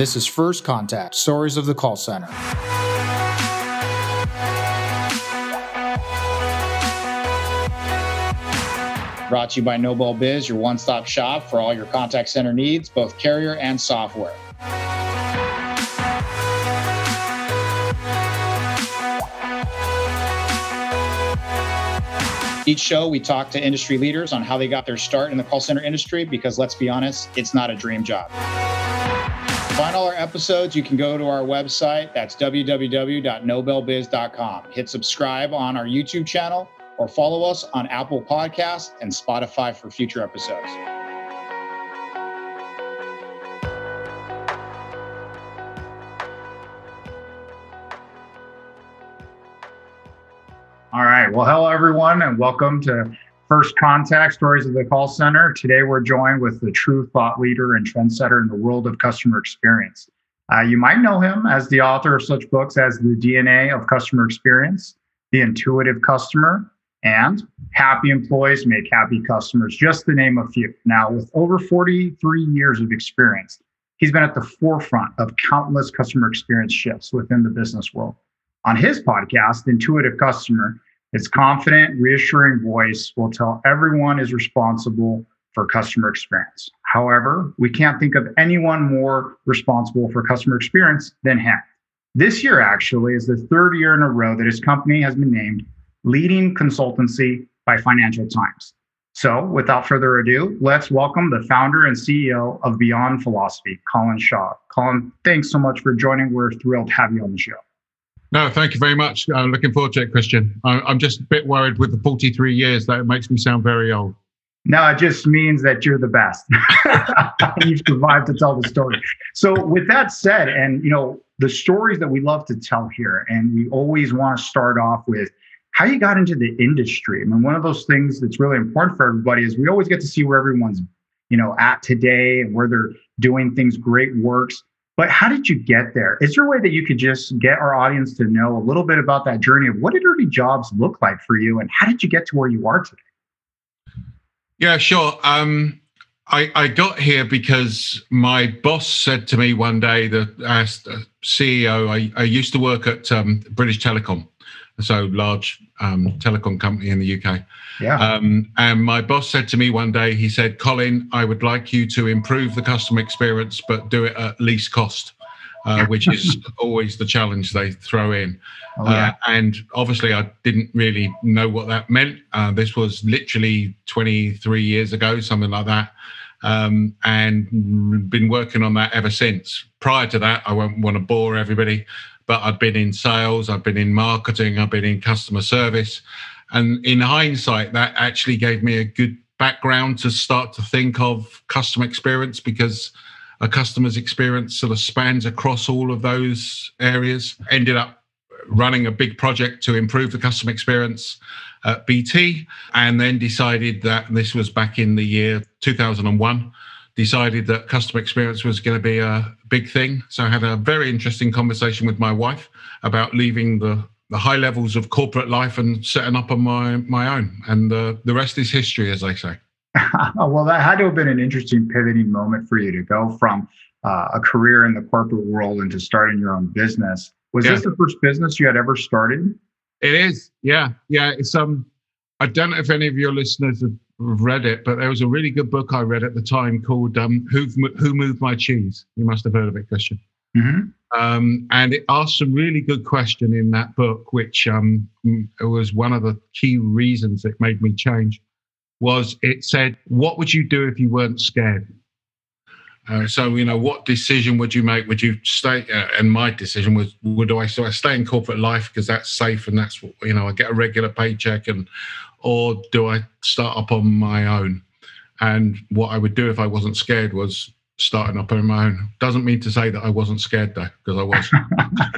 This is First Contact Stories of the Call Center. Brought to you by Nobel Biz, your one stop shop for all your contact center needs, both carrier and software. Each show, we talk to industry leaders on how they got their start in the call center industry because let's be honest, it's not a dream job. Find all our episodes, you can go to our website. That's www.nobelbiz.com. Hit subscribe on our YouTube channel or follow us on Apple Podcasts and Spotify for future episodes. All right. Well, hello, everyone, and welcome to First Contact Stories of the Call Center. Today, we're joined with the true thought leader and trendsetter in the world of customer experience. Uh, you might know him as the author of such books as The DNA of Customer Experience, The Intuitive Customer, and happy employees make happy customers, just to name a few. Now, with over 43 years of experience, he's been at the forefront of countless customer experience shifts within the business world. On his podcast, Intuitive Customer, his confident, reassuring voice will tell everyone is responsible for customer experience. However, we can't think of anyone more responsible for customer experience than him. This year, actually, is the third year in a row that his company has been named leading consultancy by Financial Times. So, without further ado, let's welcome the founder and CEO of Beyond Philosophy, Colin Shaw. Colin, thanks so much for joining. We're thrilled to have you on the show. No, thank you very much. I'm looking forward to it, Christian. I'm just a bit worried with the 43 years that it makes me sound very old. No, it just means that you're the best. You've survived to tell the story. So, with that said, and you know, the stories that we love to tell here, and we always want to start off with how you got into the industry. I mean, one of those things that's really important for everybody is we always get to see where everyone's, you know, at today and where they're doing things great works. But how did you get there? Is there a way that you could just get our audience to know a little bit about that journey of what did early jobs look like for you and how did you get to where you are today? Yeah, sure. Um, I, I, got here because my boss said to me one day that as CEO, I, I used to work at um, British Telecom so large um, telecom company in the UK. Yeah. Um, and my boss said to me one day, he said, Colin, I would like you to improve the customer experience, but do it at least cost. Uh, which is always the challenge they throw in. Oh, yeah. uh, and obviously, I didn't really know what that meant. Uh, this was literally 23 years ago, something like that. Um, and been working on that ever since. Prior to that, I won't want to bore everybody but I've been in sales, I've been in marketing, I've been in customer service. And in hindsight, that actually gave me a good background to start to think of customer experience because a customer's experience sort of spans across all of those areas. Ended up running a big project to improve the customer experience at BT, and then decided that this was back in the year 2001 decided that customer experience was going to be a big thing. So I had a very interesting conversation with my wife about leaving the, the high levels of corporate life and setting up on my, my own. And the, the rest is history, as they say. well, that had to have been an interesting pivoting moment for you to go from uh, a career in the corporate world into starting your own business. Was yeah. this the first business you had ever started? It is. Yeah. Yeah. It's um I don't know if any of your listeners have read it, but there was a really good book I read at the time called um, "Who Who Moved My Cheese." You must have heard of it, Christian. Mm-hmm. Um, and it asked some really good question in that book, which um, was one of the key reasons it made me change. Was it said, "What would you do if you weren't scared?" Uh, so you know, what decision would you make? Would you stay? Uh, and my decision was, would I so I stay in corporate life because that's safe and that's you know I get a regular paycheck and or do I start up on my own? And what I would do if I wasn't scared was starting up on my own. Doesn't mean to say that I wasn't scared though, because I was.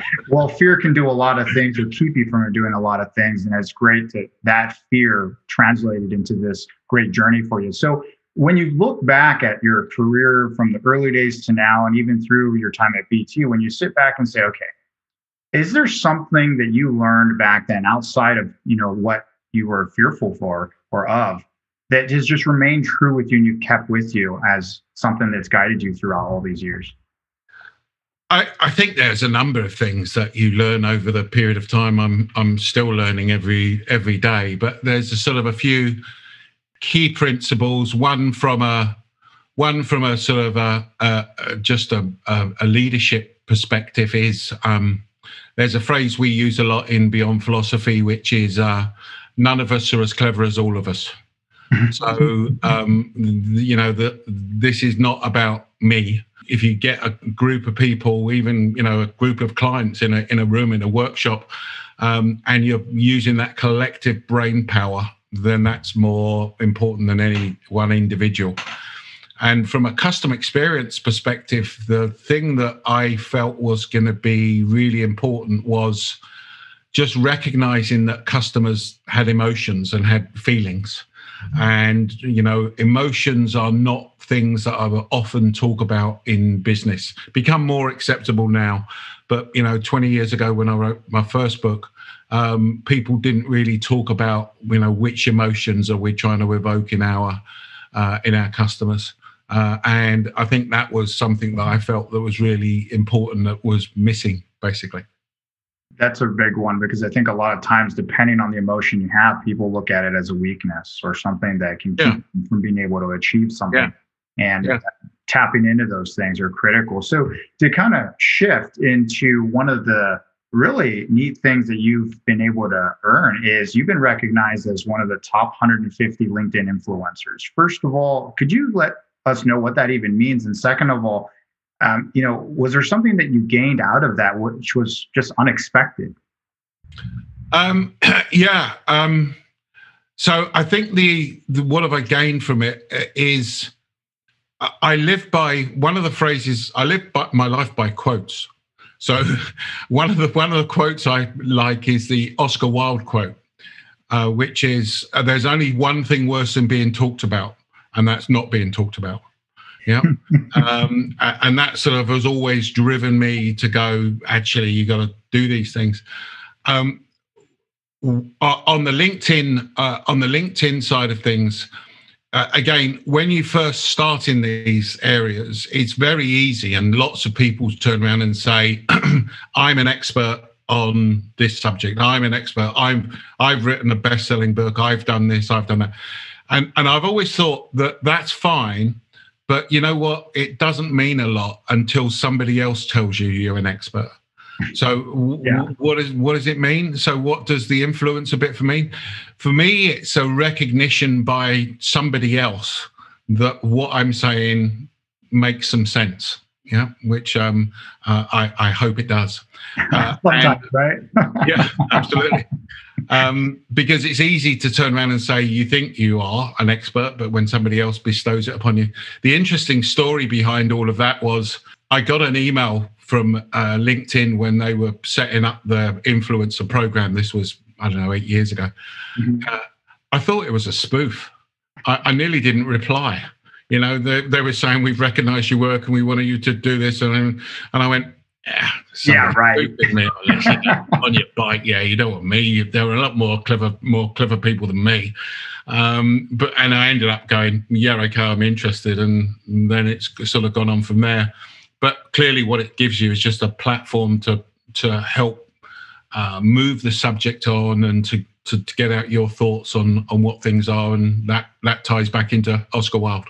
well, fear can do a lot of things or keep you from doing a lot of things. And it's great that that fear translated into this great journey for you. So when you look back at your career from the early days to now, and even through your time at BT, when you sit back and say, okay, is there something that you learned back then outside of, you know, what you were fearful for or of that has just remained true with you and you've kept with you as something that's guided you throughout all these years? I, I, think there's a number of things that you learn over the period of time. I'm I'm still learning every every day, but there's a sort of a few key principles. One from a one from a sort of a, a just a, a, leadership perspective is um, there's a phrase we use a lot in Beyond Philosophy, which is uh, none of us are as clever as all of us. Mm-hmm. so um, you know that this is not about me if you get a group of people, even you know a group of clients in a in a room in a workshop, um, and you're using that collective brain power, then that's more important than any one individual. And from a customer experience perspective, the thing that I felt was going to be really important was just recognizing that customers had emotions and had feelings. And you know emotions are not things that i often talk about in business. Become more acceptable now. But you know 20 years ago when i wrote my first book um, people didn't really talk about you know which emotions are we trying to evoke in our uh, in our customers. Uh, and i think that was something that i felt that was really important that was missing basically that's a big one because I think a lot of times, depending on the emotion you have, people look at it as a weakness or something that can yeah. keep them from being able to achieve something. Yeah. And yeah. tapping into those things are critical. So to kind of shift into one of the really neat things that you've been able to earn is you've been recognized as one of the top 150 LinkedIn influencers. First of all, could you let us know what that even means? And second of all, um, you know, was there something that you gained out of that which was just unexpected? Um, yeah. Um, so I think the, the what have I gained from it uh, I live by one of the phrases. I live by my life by quotes. So one of the one of the quotes I like is the Oscar Wilde quote, uh, which is uh, "There's only one thing worse than being talked about, and that's not being talked about." Yeah. um, and that sort of has always driven me to go, actually, you got to do these things. Um, on the LinkedIn, uh, on the LinkedIn side of things, uh, again, when you first start in these areas, it's very easy, and lots of people turn around and say, "I'm an expert on this subject. I'm an expert. I'm I've written a best-selling book. I've done this. I've done that." And and I've always thought that that's fine but you know what? It doesn't mean a lot until somebody else tells you you're an expert. So yeah. what is what does it mean? So what does the influencer bit for me? For me, it's a recognition by somebody else that what I'm saying makes some sense. Yeah, which um, uh, I, I hope it does. Uh, and, right? yeah, absolutely um, because it's easy to turn around and say you think you are an expert, but when somebody else bestows it upon you. The interesting story behind all of that was I got an email from uh, LinkedIn when they were setting up the influencer program. This was, I don't know, eight years ago. Mm-hmm. Uh, I thought it was a spoof. I, I nearly didn't reply. You know, they, they were saying, We've recognized your work and we wanted you to do this. And, and I went, yeah, yeah, right. on your bike, yeah, you don't want me. There were a lot more clever, more clever people than me. Um, but and I ended up going, yeah, okay, I'm interested, and then it's sort of gone on from there. But clearly, what it gives you is just a platform to to help uh, move the subject on and to, to to get out your thoughts on on what things are, and that that ties back into Oscar Wilde.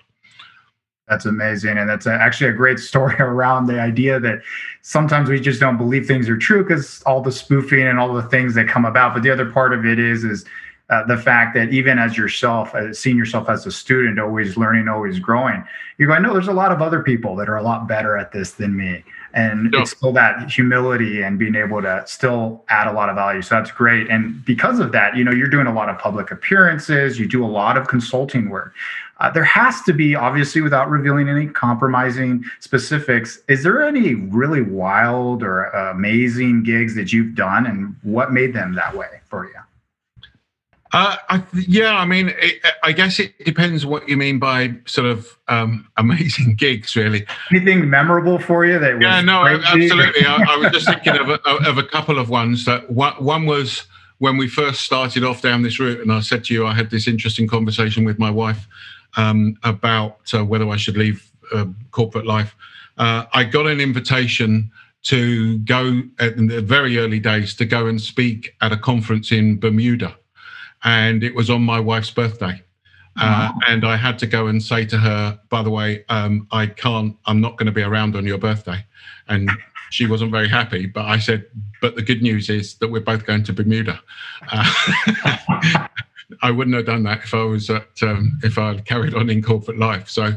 That's amazing. And that's actually a great story around the idea that sometimes we just don't believe things are true because all the spoofing and all the things that come about. But the other part of it is, is uh, the fact that even as yourself, as seeing yourself as a student, always learning, always growing, you go, I know there's a lot of other people that are a lot better at this than me. And it's still that humility and being able to still add a lot of value. So that's great. And because of that, you know, you're doing a lot of public appearances, you do a lot of consulting work. Uh, there has to be, obviously, without revealing any compromising specifics, is there any really wild or uh, amazing gigs that you've done and what made them that way for you? Uh, I, yeah, I mean, it, I guess it depends what you mean by sort of um, amazing gigs, really. Anything memorable for you that? yeah, no, absolutely. I, I, was just thinking of a, of a couple of ones. That one, one was when we first started off down this route, and I said to you, I had this interesting conversation with my wife um, about uh, whether I should leave uh, corporate life. Uh, I got an invitation to go in the very early days to go and speak at a conference in Bermuda. And it was on my wife's birthday. Uh, and I had to go and say to her, by the way, um, I can't, I'm not going to be around on your birthday. And she wasn't very happy. But I said, but the good news is that we're both going to Bermuda. Uh, I wouldn't have done that if I was at, um, if I had carried on in corporate life. So,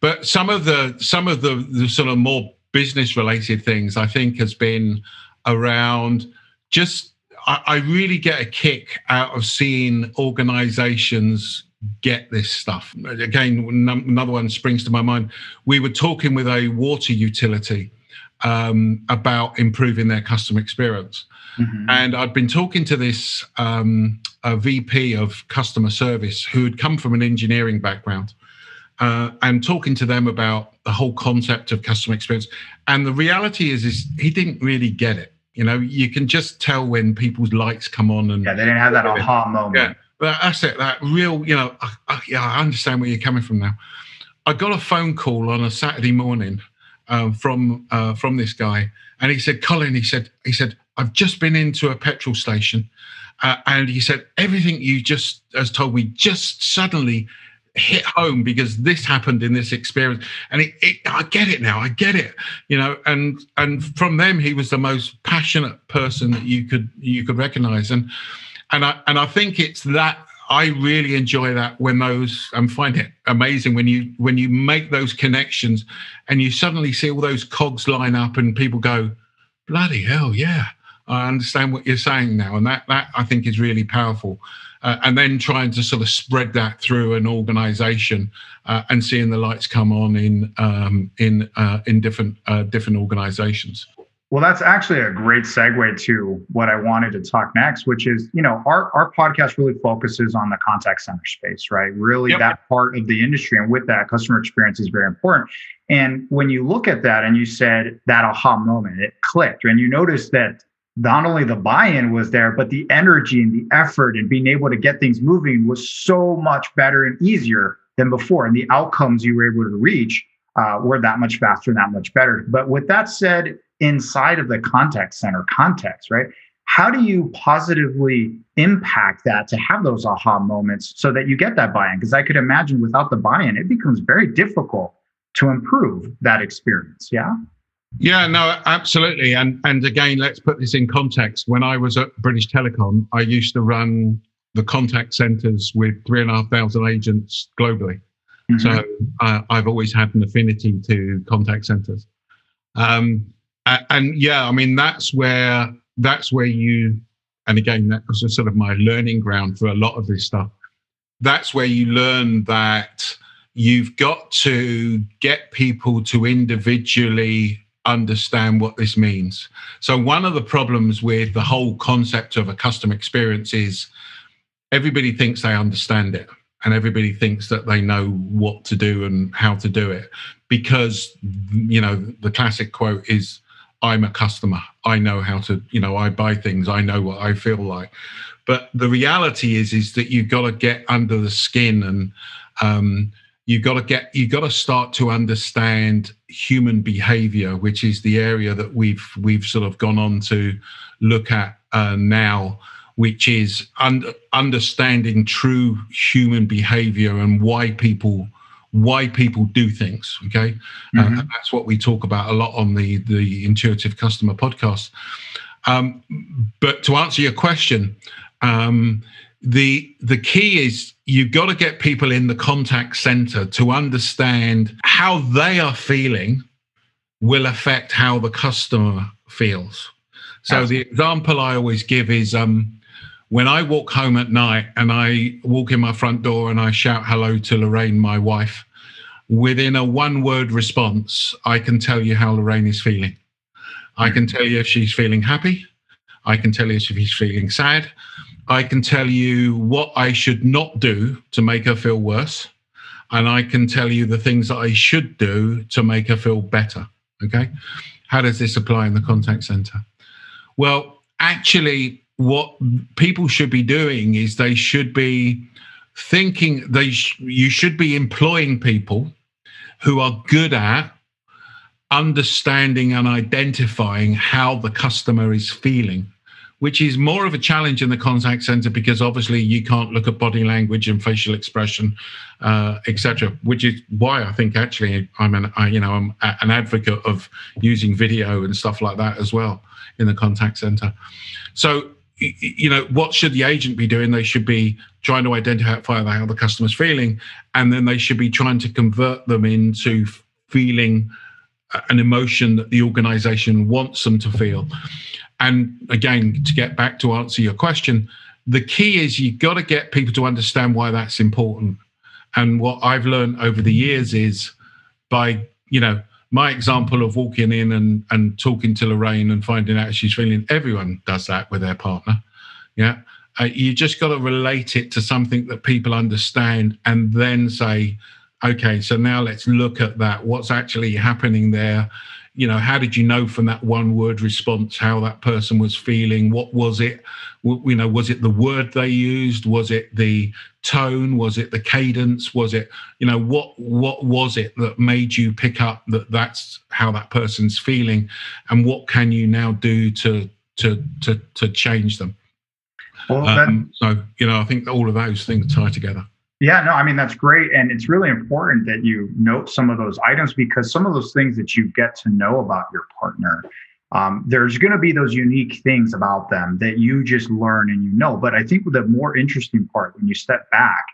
but some of the some of the, the sort of more business related things I think has been around just I, I really get a kick out of seeing organizations get this stuff. Again, another one springs to my mind. We were talking with a water utility um, about improving their customer experience. Mm-hmm. And I'd been talking to this um, VP of customer service who had come from an engineering background uh, and talking to them about the whole concept of customer experience. And the reality is, is he didn't really get it. You know, you can just tell when people's lights come on and yeah, they didn't have that aha moment. Yeah, but that's it. That real, you know, I, I, yeah, I understand where you're coming from now. I got a phone call on a Saturday morning um, from uh, from this guy, and he said, "Colin," he said, he said, "I've just been into a petrol station, uh, and he said everything you just has told me just suddenly." hit home because this happened in this experience and it, it, i get it now i get it you know and and from them he was the most passionate person that you could you could recognize and and i and i think it's that I really enjoy that when those and find it amazing when you when you make those connections and you suddenly see all those cogs line up and people go, bloody hell, yeah, I understand what you're saying now, and that that I think is really powerful. Uh, and then trying to sort of spread that through an organisation uh, and seeing the lights come on in um, in uh, in different uh, different organisations. Well, that's actually a great segue to what I wanted to talk next, which is, you know, our, our podcast really focuses on the contact center space, right? Really, yep. that part of the industry. And with that, customer experience is very important. And when you look at that and you said that aha moment, it clicked, and you notice that not only the buy-in was there, but the energy and the effort and being able to get things moving was so much better and easier than before. And the outcomes you were able to reach uh, were that much faster and that much better. But with that said, inside of the contact center context, right? How do you positively impact that to have those aha moments so that you get that buy in? Because I could imagine without the buy in, it becomes very difficult to improve that experience. Yeah. Yeah, no, absolutely. And and again, let's put this in context. When I was at British Telecom, I used to run the contact centers with three and a half thousand agents globally. Mm-hmm. So uh, I've always had an affinity to contact centers. Um, and yeah, I mean that's where that's where you, and again that was sort of my learning ground for a lot of this stuff. That's where you learn that you've got to get people to individually understand what this means. So one of the problems with the whole concept of a custom experience is everybody thinks they understand it and everybody thinks that they know what to do and how to do it because you know the classic quote is I'm a customer. I know how to, you know, I buy things. I know what I feel like. But the reality is, is that you've got to get under the skin and um, you've got to get, you've got to start to understand human behavior, which is the area that we've we've sort of gone on to look at uh, now, which is un- understanding true human behavior and why people why people do things. Okay, uh, mm-hmm. uh, and that's what we talk about a lot on the the intuitive customer podcast. Um, but to answer your question, um, the the key is you've got to get people in the contact center to understand how they are feeling will affect how the customer feels. So Absolutely. the example I always give is um, when I walk home at night and I walk in my front door and I shout hello to Lorraine, my wife, within a one word response, I can tell you how Lorraine is feeling. I can tell you if she's feeling happy. I can tell you if she's feeling sad. I can tell you what I should not do to make her feel worse. And I can tell you the things that I should do to make her feel better. Okay. How does this apply in the contact center? Well, actually, what people should be doing is they should be thinking they sh- you should be employing people who are good at understanding and identifying how the customer is feeling which is more of a challenge in the contact center because obviously you can't look at body language and facial expression, uh, etc. Which is why I think actually I'm an I, you know I'm an advocate of using video and stuff like that as well in the contact center. So you know what should the agent be doing? They should be trying to identify how the customer's feeling, and then they should be trying to convert them into feeling uh, an emotion that the organization wants them to feel. And again, to get back to answer your question, the key is you've got to get people to understand why that's important. And what I've learned over the years is by, you know, my example of walking in and, and talking to Lorraine and finding out she's feeling, everyone does that with their partner. Yeah. Uh, you just got to relate it to something that people understand and then say, okay, so now let's look at that. What's actually happening there? You know how did you know from that one word response how that person was feeling? What was it? You know was it the word they used? Was it the tone? Was it the cadence? Was it you know what what was it that made you pick up that that's how that person's feeling? And what can you now do to to to to change them? Well, um, so you know i think all of those things tie together yeah, no, I mean, that's great. And it's really important that you note some of those items because some of those things that you get to know about your partner, um, there's going to be those unique things about them that you just learn and you know. But I think the more interesting part when you step back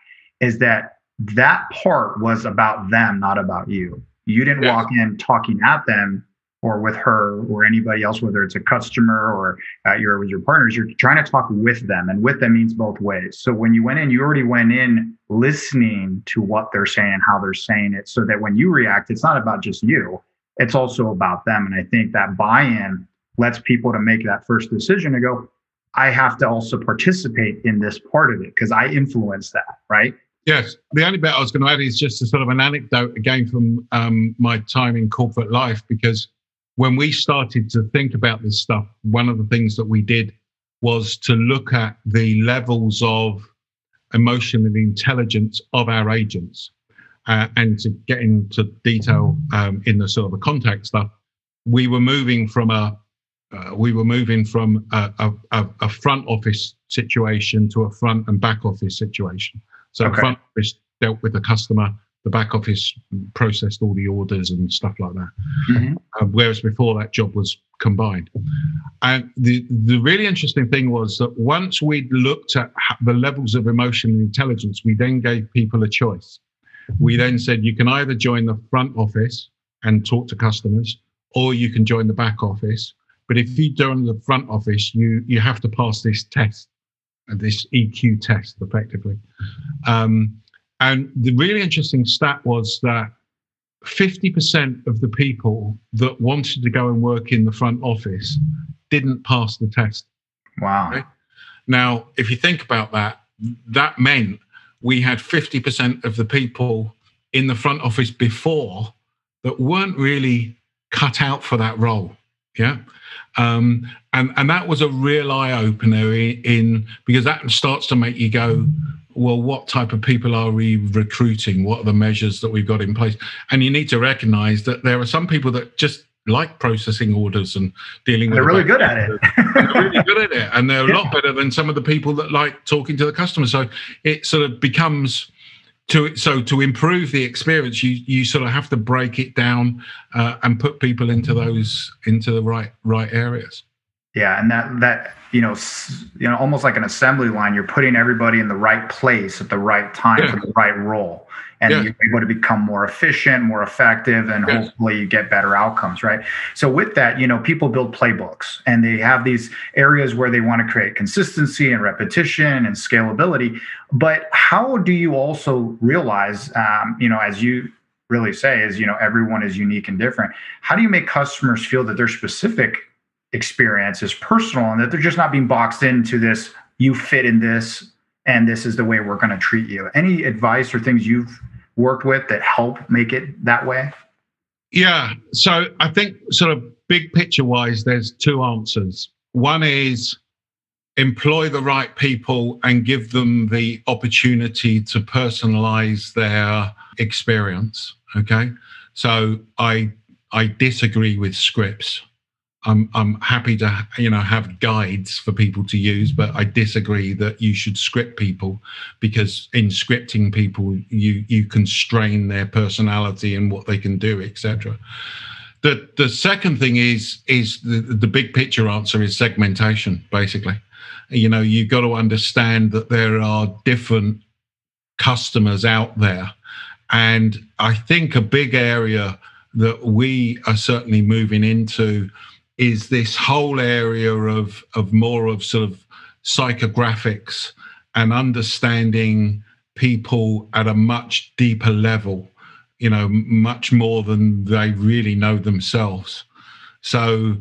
is that that part was about them, not about you. You didn't yeah. walk in talking at them or with her or anybody else, whether it's a customer or uh, you're with your partners, you're trying to talk with them. And with them means both ways. So when you went in, you already went in listening to what they're saying, how they're saying it, so that when you react, it's not about just you, it's also about them. And I think that buy in lets people to make that first decision to go, I have to also participate in this part of it because I influence that, right? Yes. The only bit I was going to add is just a sort of an anecdote again from um, my time in corporate life, because when we started to think about this stuff, one of the things that we did was to look at the levels of emotional intelligence of our agents. Uh, and to get into detail um, in the sort of the contact stuff, we were moving from a uh, we were moving from a, a, a, front office situation to a front and back office situation. So okay. front office dealt with the customer, the back office processed all the orders and stuff like that. Mm-hmm. Uh, whereas before that job was combined. And the, the really interesting thing was that once we'd looked at the levels of emotional intelligence, we then gave people a choice. We then said you can either join the front office and talk to customers, or you can join the back office. But if you join the front office, you you have to pass this test, this EQ test, effectively. Um, and the really interesting stat was that 50% of the people that wanted to go and work in the front office didn't pass the test. Wow. Now, if you think about that, that meant we had 50% of the people in the front office before that weren't really cut out for that role. Yeah. Um, and, and that was a real eye opener in, in because that starts to make you go, well, what type of people are we recruiting? What are the measures that we've got in place? And you need to recognize that there are some people that just like processing orders and dealing with they're really good at it. They're really good at it and they're a lot better than some of the people that like talking to the customer. So it sort of becomes to so to improve the experience you you sort of have to break it down uh, and put people into those into the right right areas yeah and that that you know, you know, almost like an assembly line. You're putting everybody in the right place at the right time yeah. for the right role, and yeah. you're able to become more efficient, more effective, and yes. hopefully you get better outcomes. Right. So with that, you know, people build playbooks, and they have these areas where they want to create consistency and repetition and scalability. But how do you also realize, um, you know, as you really say is you know everyone is unique and different how do you make customers feel that their specific experience is personal and that they're just not being boxed into this you fit in this and this is the way we're going to treat you. Any advice or things you've worked with that help make it that way? Yeah so i think sort of big picture wise there's two answers. One is employ the right people and give them the opportunity to personalize their experience okay? So i I disagree with scripts. I'm I'm happy to you know have guides for people to use, but I disagree that you should script people because in scripting people you you constrain their personality and what they can do, etc. The the second thing is is the, the big picture answer is segmentation, basically. You know, you've got to understand that there are different customers out there. And I think a big area that we are certainly moving into is this whole area of of more of sort of psychographics and understanding people at a much deeper level you know, much more than they really know themselves. So,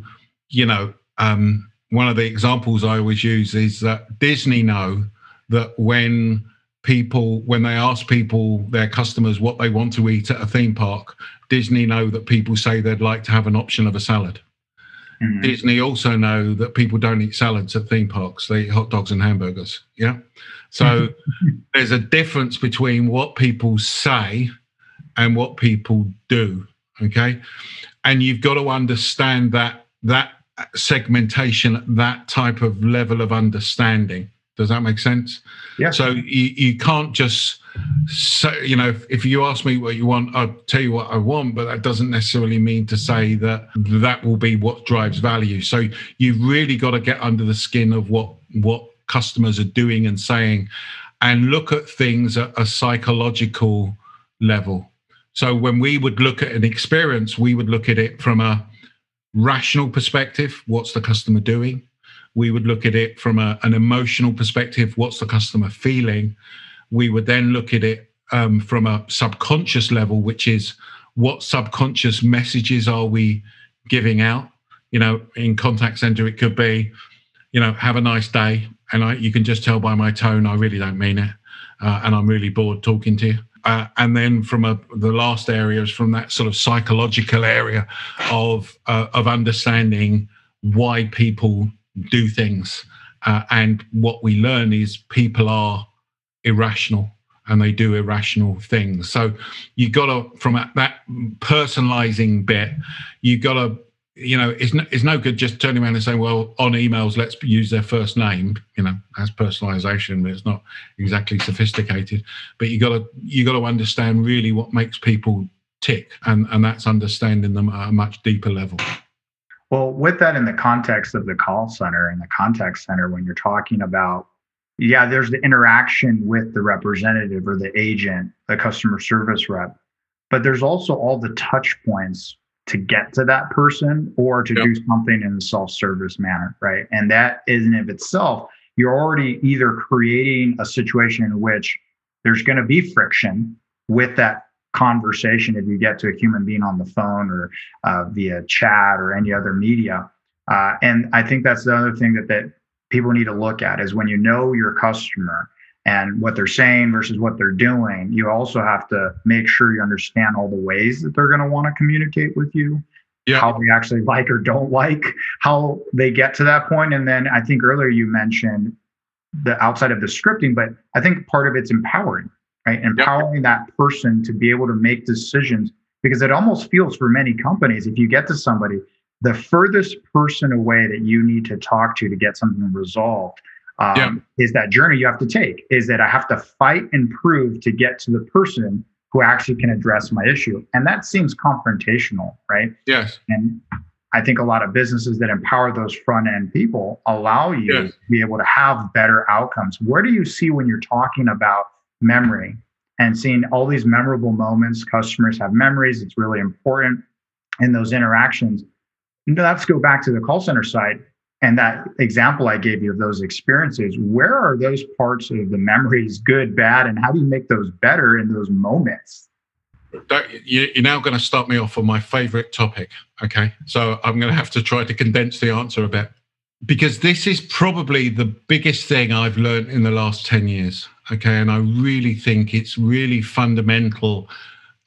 you know, um, one of the examples I always use is that Disney know that when people, when they ask people, their customers, what they want to eat at a theme park, Disney know that people say they'd like to have an option of a salad. Mm-hmm. Disney also know that people don't eat salads at theme parks; they eat hot dogs and hamburgers. Yeah, so there's a difference between what people say and what people do. Okay. And you've got to understand that that segmentation, that type of level of understanding. Does that make sense? Yeah. So you, you can't just say, you know, if, if you ask me what you want, I'll tell you what I want, but that doesn't necessarily mean to say that that will be what drives value. So you've really got to get under the skin of what what customers are doing and saying and look at things at a psychological level so when we would look at an experience, we would look at it from a rational perspective. What's the customer doing? We would look at it from a, an emotional perspective. What's the customer feeling? We would then look at it um, from a subconscious level, which is what subconscious messages are we giving out? You know, in contact center, it could be, you know, have a nice day. And I, you can just tell by my tone, I really don't mean it. Uh, and I'm really bored talking to you. Uh, and then from a, the last area is from that sort of psychological area of uh, of understanding why people do things uh, and what we learn is people are irrational and they do irrational things so you got to from that personalizing bit you got to you know, it's no, it's no good just turning around and saying, well, on emails, let's use their first name. You know, as personalization, but it's not exactly sophisticated. But you got to you got to understand really what makes people tick, and and that's understanding them at a much deeper level. Well, with that in the context of the call center and the contact center, when you're talking about, yeah, there's the interaction with the representative or the agent, the customer service rep, but there's also all the touch points to get to that person or to yep. do something in a self-service manner right and that in of itself you're already either creating a situation in which there's going to be friction with that conversation if you get to a human being on the phone or uh, via chat or any other media uh, and i think that's the other thing that that people need to look at is when you know your customer and what they're saying versus what they're doing, you also have to make sure you understand all the ways that they're going to want to communicate with you, yeah. how they actually like or don't like, how they get to that point. And then I think earlier you mentioned the outside of the scripting, but I think part of it's empowering, right? Empowering that person to be able to make decisions because it almost feels for many companies if you get to somebody, the furthest person away that you need to talk to to get something resolved um, yeah. is that journey you have to take is that i have to fight and prove to get to the person who actually can address my issue and that seems confrontational right yes and i think a lot of businesses that empower those front end people allow you yes. to be able to have better outcomes where do you see when you're talking about memory and seeing all these memorable moments customers have memories it's really important in those interactions let's go back to the call center side and that example I gave you of those experiences, where are those parts of the memories good, bad, and how do you make those better in those moments? You're now going to start me off on my favorite topic. Okay. So I'm going to have to try to condense the answer a bit because this is probably the biggest thing I've learned in the last 10 years. Okay. And I really think it's really fundamental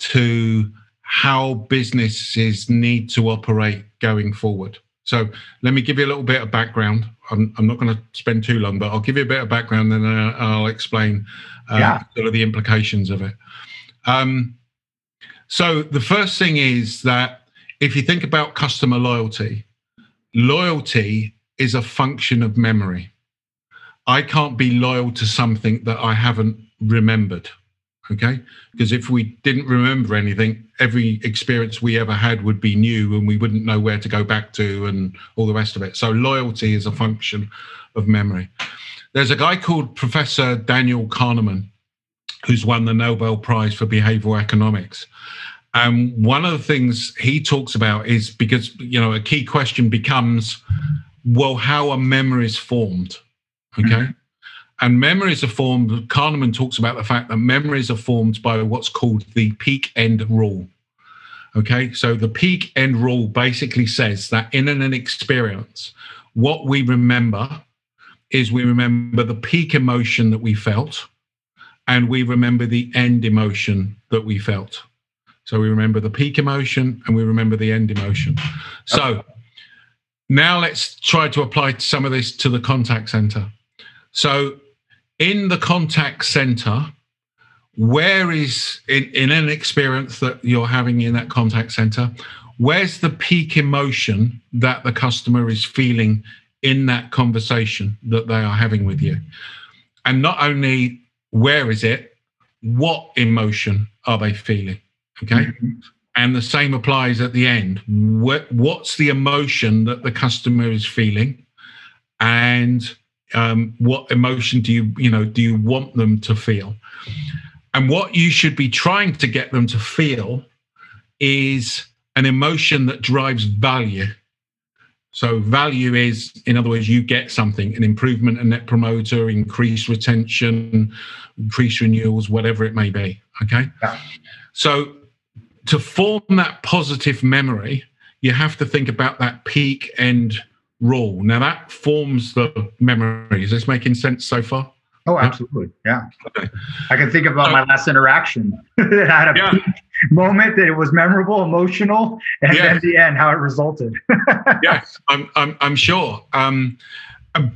to how businesses need to operate going forward. So let me give you a little bit of background. I'm, I'm not going to spend too long, but I'll give you a bit of background and then uh, I'll explain uh, yeah. sort of the implications of it. Um, so the first thing is that if you think about customer loyalty, loyalty is a function of memory. I can't be loyal to something that I haven't remembered. Okay. Because if we didn't remember anything, every experience we ever had would be new and we wouldn't know where to go back to and all the rest of it. So loyalty is a function of memory. There's a guy called Professor Daniel Kahneman who's won the Nobel Prize for Behavioral Economics. And one of the things he talks about is because, you know, a key question becomes, well, how are memories formed? Okay. Mm-hmm. And memories are formed, Kahneman talks about the fact that memories are formed by what's called the peak end rule. Okay. So the peak end rule basically says that in an experience, what we remember is we remember the peak emotion that we felt and we remember the end emotion that we felt. So we remember the peak emotion and we remember the end emotion. So now let's try to apply some of this to the contact center. So in the contact center, where is in, in an experience that you're having in that contact center, where's the peak emotion that the customer is feeling in that conversation that they are having with you? And not only where is it, what emotion are they feeling? Okay. Mm-hmm. And the same applies at the end. What, what's the emotion that the customer is feeling? And um, what emotion do you, you know, do you want them to feel? And what you should be trying to get them to feel is an emotion that drives value. So value is, in other words, you get something, an improvement, a net promoter, increased retention, increased renewals, whatever it may be. Okay. Yeah. So to form that positive memory, you have to think about that peak end rule. Now that forms the memory. Is this making sense so far? Oh, absolutely. Yeah. Okay. I can think about my last interaction that had a yeah. moment that it was memorable, emotional, and then the end, how it resulted. yes, I'm, I'm, I'm sure. Um,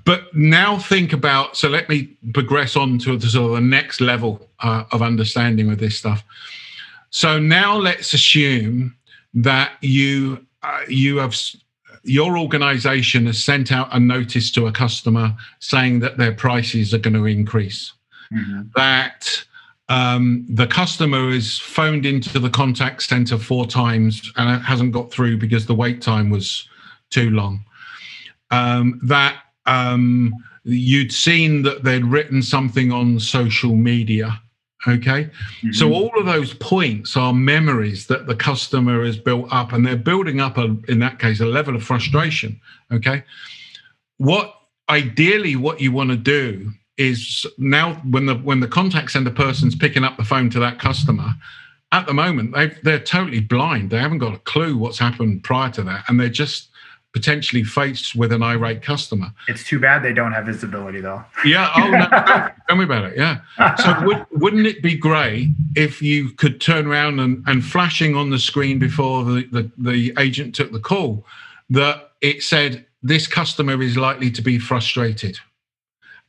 but now think about, so let me progress on to the sort of the next level uh, of understanding with this stuff. So now let's assume that you uh, you have your organization has sent out a notice to a customer saying that their prices are going to increase. Mm-hmm. That um, the customer is phoned into the contact center four times and it hasn't got through because the wait time was too long. Um, that um, you'd seen that they'd written something on social media Okay. Mm-hmm. So all of those points are memories that the customer has built up and they're building up a, in that case, a level of frustration. Okay. What ideally what you want to do is now when the when the contact center person's picking up the phone to that customer, at the moment they they're totally blind. They haven't got a clue what's happened prior to that. And they're just potentially faced with an irate customer. It's too bad they don't have visibility, though. Yeah. Oh no. tell me about it. Yeah. So would, wouldn't it be great if you could turn around and, and flashing on the screen before the, the, the agent took the call that it said this customer is likely to be frustrated,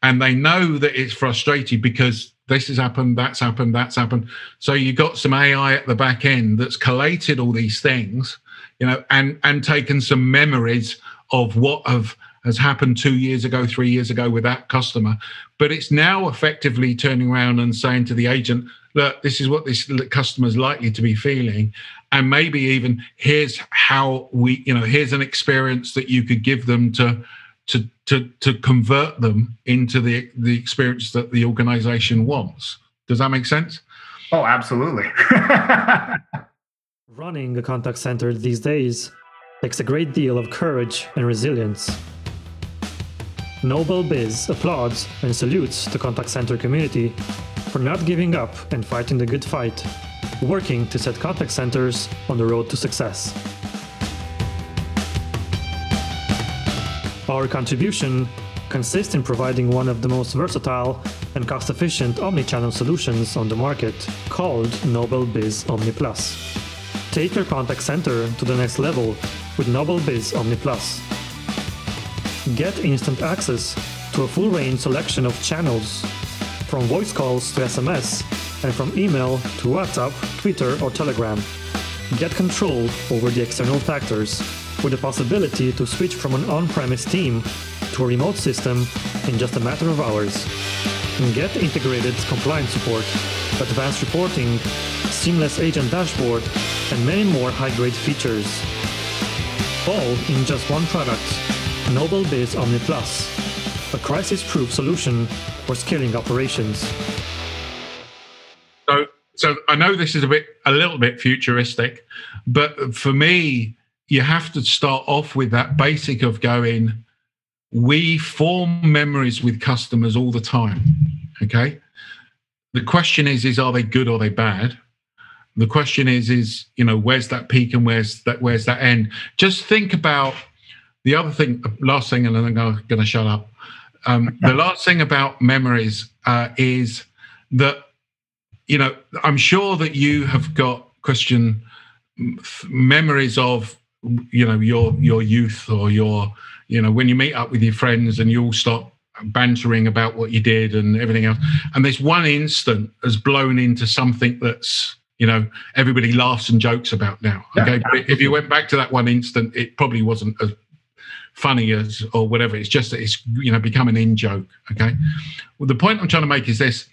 and they know that it's frustrated because this has happened, that's happened, that's happened. So you got some AI at the back end that's collated all these things you know, and and taken some memories of what have has happened two years ago, three years ago with that customer. But it's now effectively turning around and saying to the agent, look, this is what this customer is likely to be feeling. And maybe even here's how we, you know, here's an experience that you could give them to to to to convert them into the the experience that the organization wants. Does that make sense? Oh, absolutely. Running a contact center these days takes a great deal of courage and resilience. Nobel Biz applauds and salutes the contact center community for not giving up and fighting the good fight, working to set contact centers on the road to success. Our contribution consists in providing one of the most versatile and cost efficient omnichannel solutions on the market called Nobel Biz Omni Plus. Take your contact center to the next level with NobelBiz Omni. Get instant access to a full range selection of channels, from voice calls to SMS, and from email to WhatsApp, Twitter, or Telegram. get control over the external factors with the possibility to switch from an on-premise team to a remote system in just a matter of hours. Get integrated compliance support, advanced reporting, seamless agent dashboard, and many more high-grade features. All in just one product, NobelBiz Omni Plus, a crisis-proof solution for scaling operations. So, so I know this is a bit, a little bit futuristic, but for me, you have to start off with that basic of going, we form memories with customers all the time. Okay. The question is, is are they good or are they bad? The question is, is you know, where's that peak and where's that where's that end? Just think about the other thing, last thing, and then I'm going to shut up. Um, the last thing about memories uh, is that you know I'm sure that you have got Christian memories of you know your your youth or your you know when you meet up with your friends and you all start bantering about what you did and everything else and this one instant has blown into something that's you know everybody laughs and jokes about now okay but if you went back to that one instant it probably wasn't as funny as or whatever it's just that it's you know become an in joke okay well the point i'm trying to make is this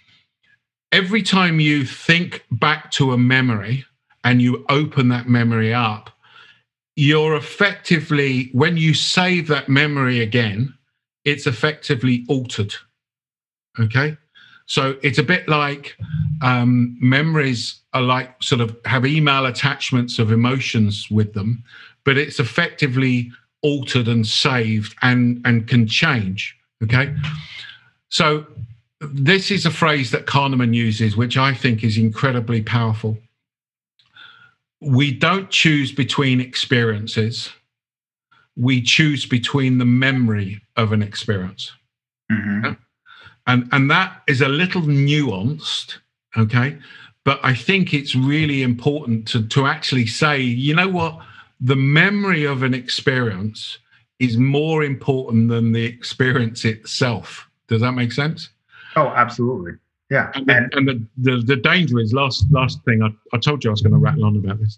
every time you think back to a memory and you open that memory up you're effectively, when you save that memory again, it's effectively altered. Okay. So it's a bit like um, memories are like sort of have email attachments of emotions with them, but it's effectively altered and saved and and can change. Okay. So this is a phrase that Kahneman uses, which I think is incredibly powerful we don't choose between experiences we choose between the memory of an experience mm-hmm. And and that is a little nuanced okay but i think it's really important to to actually say you know what the memory of an experience is more important than the experience itself does that make sense oh absolutely yeah, and, the, and the, the, the, danger is last last thing. I, I told you I was going to rattle on about this.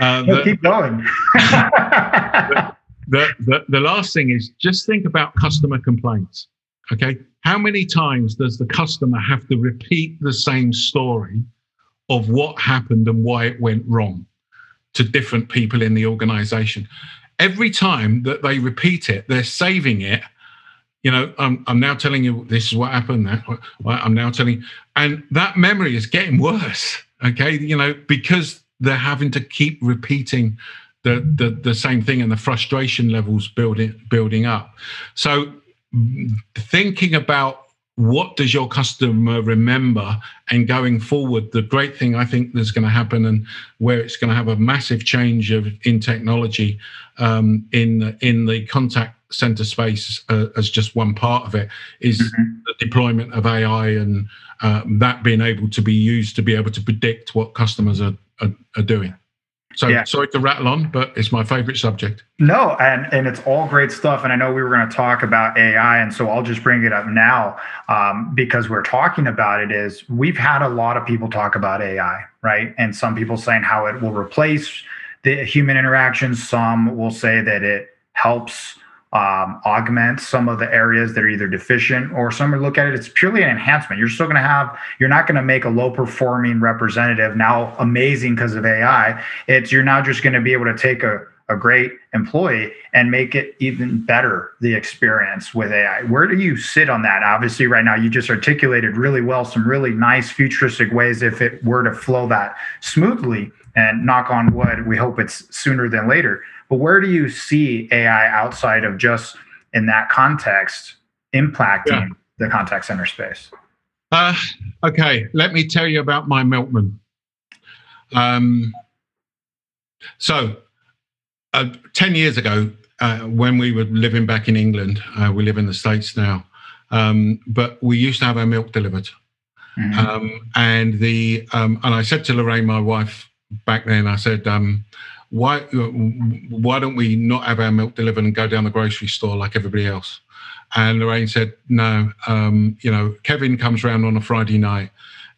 Uh, the, keep going. the, the last thing is just think about customer complaints. Okay, how many times does the customer have to repeat the same story of what happened and why it went wrong to different people in the organization? Every time that they repeat it, they're saving it you know, I'm, I'm now telling you this is what happened. I'm now telling, you. and that memory is getting worse. Okay, you know, because they're having to keep repeating the the, the same thing, and the frustration levels building building up. So, thinking about what does your customer remember and going forward the great thing i think that's going to happen and where it's going to have a massive change of in technology um, in in the contact center space uh, as just one part of it is mm-hmm. the deployment of AI and uh, that being able to be used to be able to predict what customers are, are, are doing. So yeah. sorry to rattle on, but it's my favorite subject. No, and and it's all great stuff. And I know we were going to talk about AI, and so I'll just bring it up now um, because we're talking about it. Is we've had a lot of people talk about AI, right? And some people saying how it will replace the human interactions. Some will say that it helps um, augment some of the areas that are either deficient or some would look at it it's purely an enhancement. You're still going to have you're not going to make a low performing representative now amazing because of ai it's you're now just going to be able to take a, a great employee and make it even better the experience with ai where do you sit on that obviously right now you just articulated really well some really nice futuristic ways if it were to flow that smoothly and knock on wood we hope it's sooner than later but where do you see AI outside of just in that context impacting yeah. the contact center space? Uh, okay, let me tell you about my milkman. Um, so, uh, 10 years ago, uh, when we were living back in England, uh, we live in the States now, um, but we used to have our milk delivered. Mm-hmm. Um, and the um, and I said to Lorraine, my wife, back then, I said, um, why why don't we not have our milk delivered and go down the grocery store like everybody else? And Lorraine said, no, um, you know, Kevin comes around on a Friday night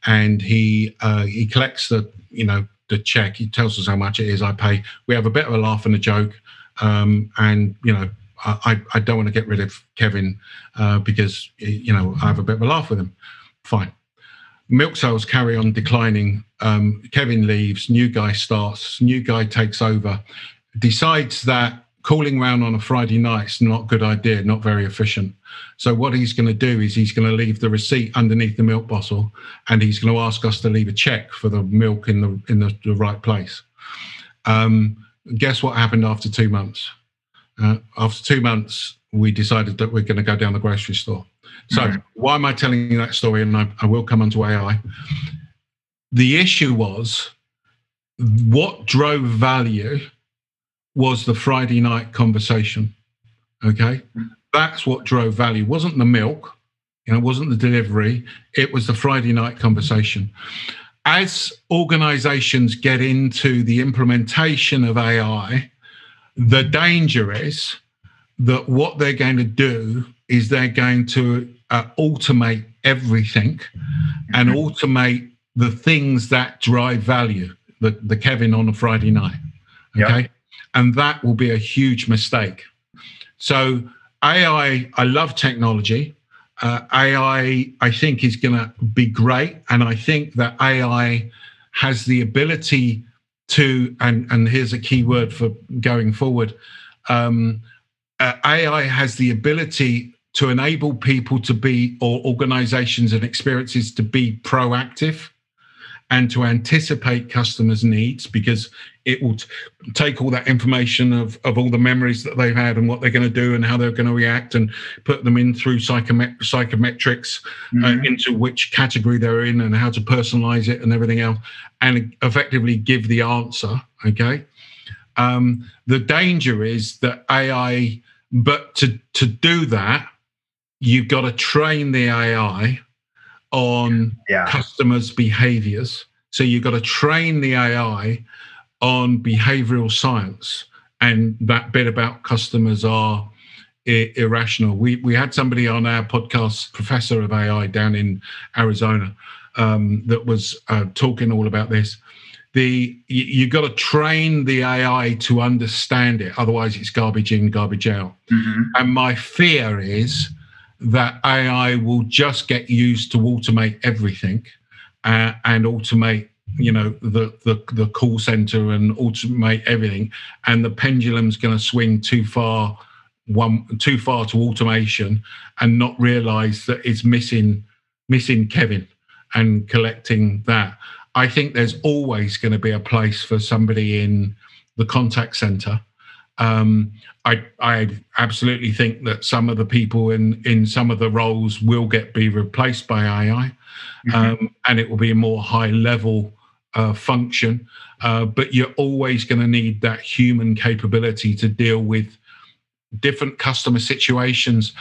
and he uh, he collects the, you know, the check. He tells us how much it is. I pay. We have a bit of a laugh and a joke, um, and you know, I, I don't want to get rid of Kevin uh, because you know I have a bit of a laugh with him. Fine. Milk sales carry on declining. Um, Kevin leaves. New guy starts. New guy takes over. Decides that calling around on a Friday night is not a good idea, not very efficient. So what he's going to do is he's going to leave the receipt underneath the milk bottle, and he's going to ask us to leave a check for the milk in the in the, the right place. Um, guess what happened after two months? Uh, after two months, we decided that we're going to go down the grocery store. So mm-hmm. why am I telling you that story? And I, I will come onto AI. The issue was what drove value was the Friday night conversation. Okay. That's what drove value. It wasn't the milk, you know, it wasn't the delivery, it was the Friday night conversation. As organizations get into the implementation of AI, the danger is that what they're going to do is they're going to uh, automate everything and automate the things that drive value, the, the Kevin on a Friday night. Okay. Yep and that will be a huge mistake. So AI, I love technology. Uh, AI, I think, is going to be great, and I think that AI has the ability to, and and here's a key word for going forward. Um, uh, AI has the ability to enable people to be, or organizations and experiences to be proactive and to anticipate customers' needs because it will t- take all that information of, of all the memories that they've had and what they're going to do and how they're going to react and put them in through psychomet- psychometrics uh, mm-hmm. uh, into which category they're in and how to personalize it and everything else and effectively give the answer. Okay. Um, the danger is that AI, but to, to do that, you've got to train the AI on yeah. customers' behaviors. So you've got to train the AI on behavioral science and that bit about customers are I- irrational. We we had somebody on our podcast, professor of AI down in Arizona, um, that was uh, talking all about this. The you, you got to train the AI to understand it, otherwise it's garbage in, garbage out. Mm-hmm. And my fear is that AI will just get used to automate everything uh, and automate you know the the, the call center and automate everything. And the pendulum's going to swing too far one too far to automation and not realize that it's missing missing kevin and collecting that. I think there's always going to be a place for somebody in the contact center um, I, I absolutely think that some of the people in, in some of the roles will get be replaced by AI, mm-hmm. um, and it will be a more high level uh, function. Uh, but you're always going to need that human capability to deal with different customer situations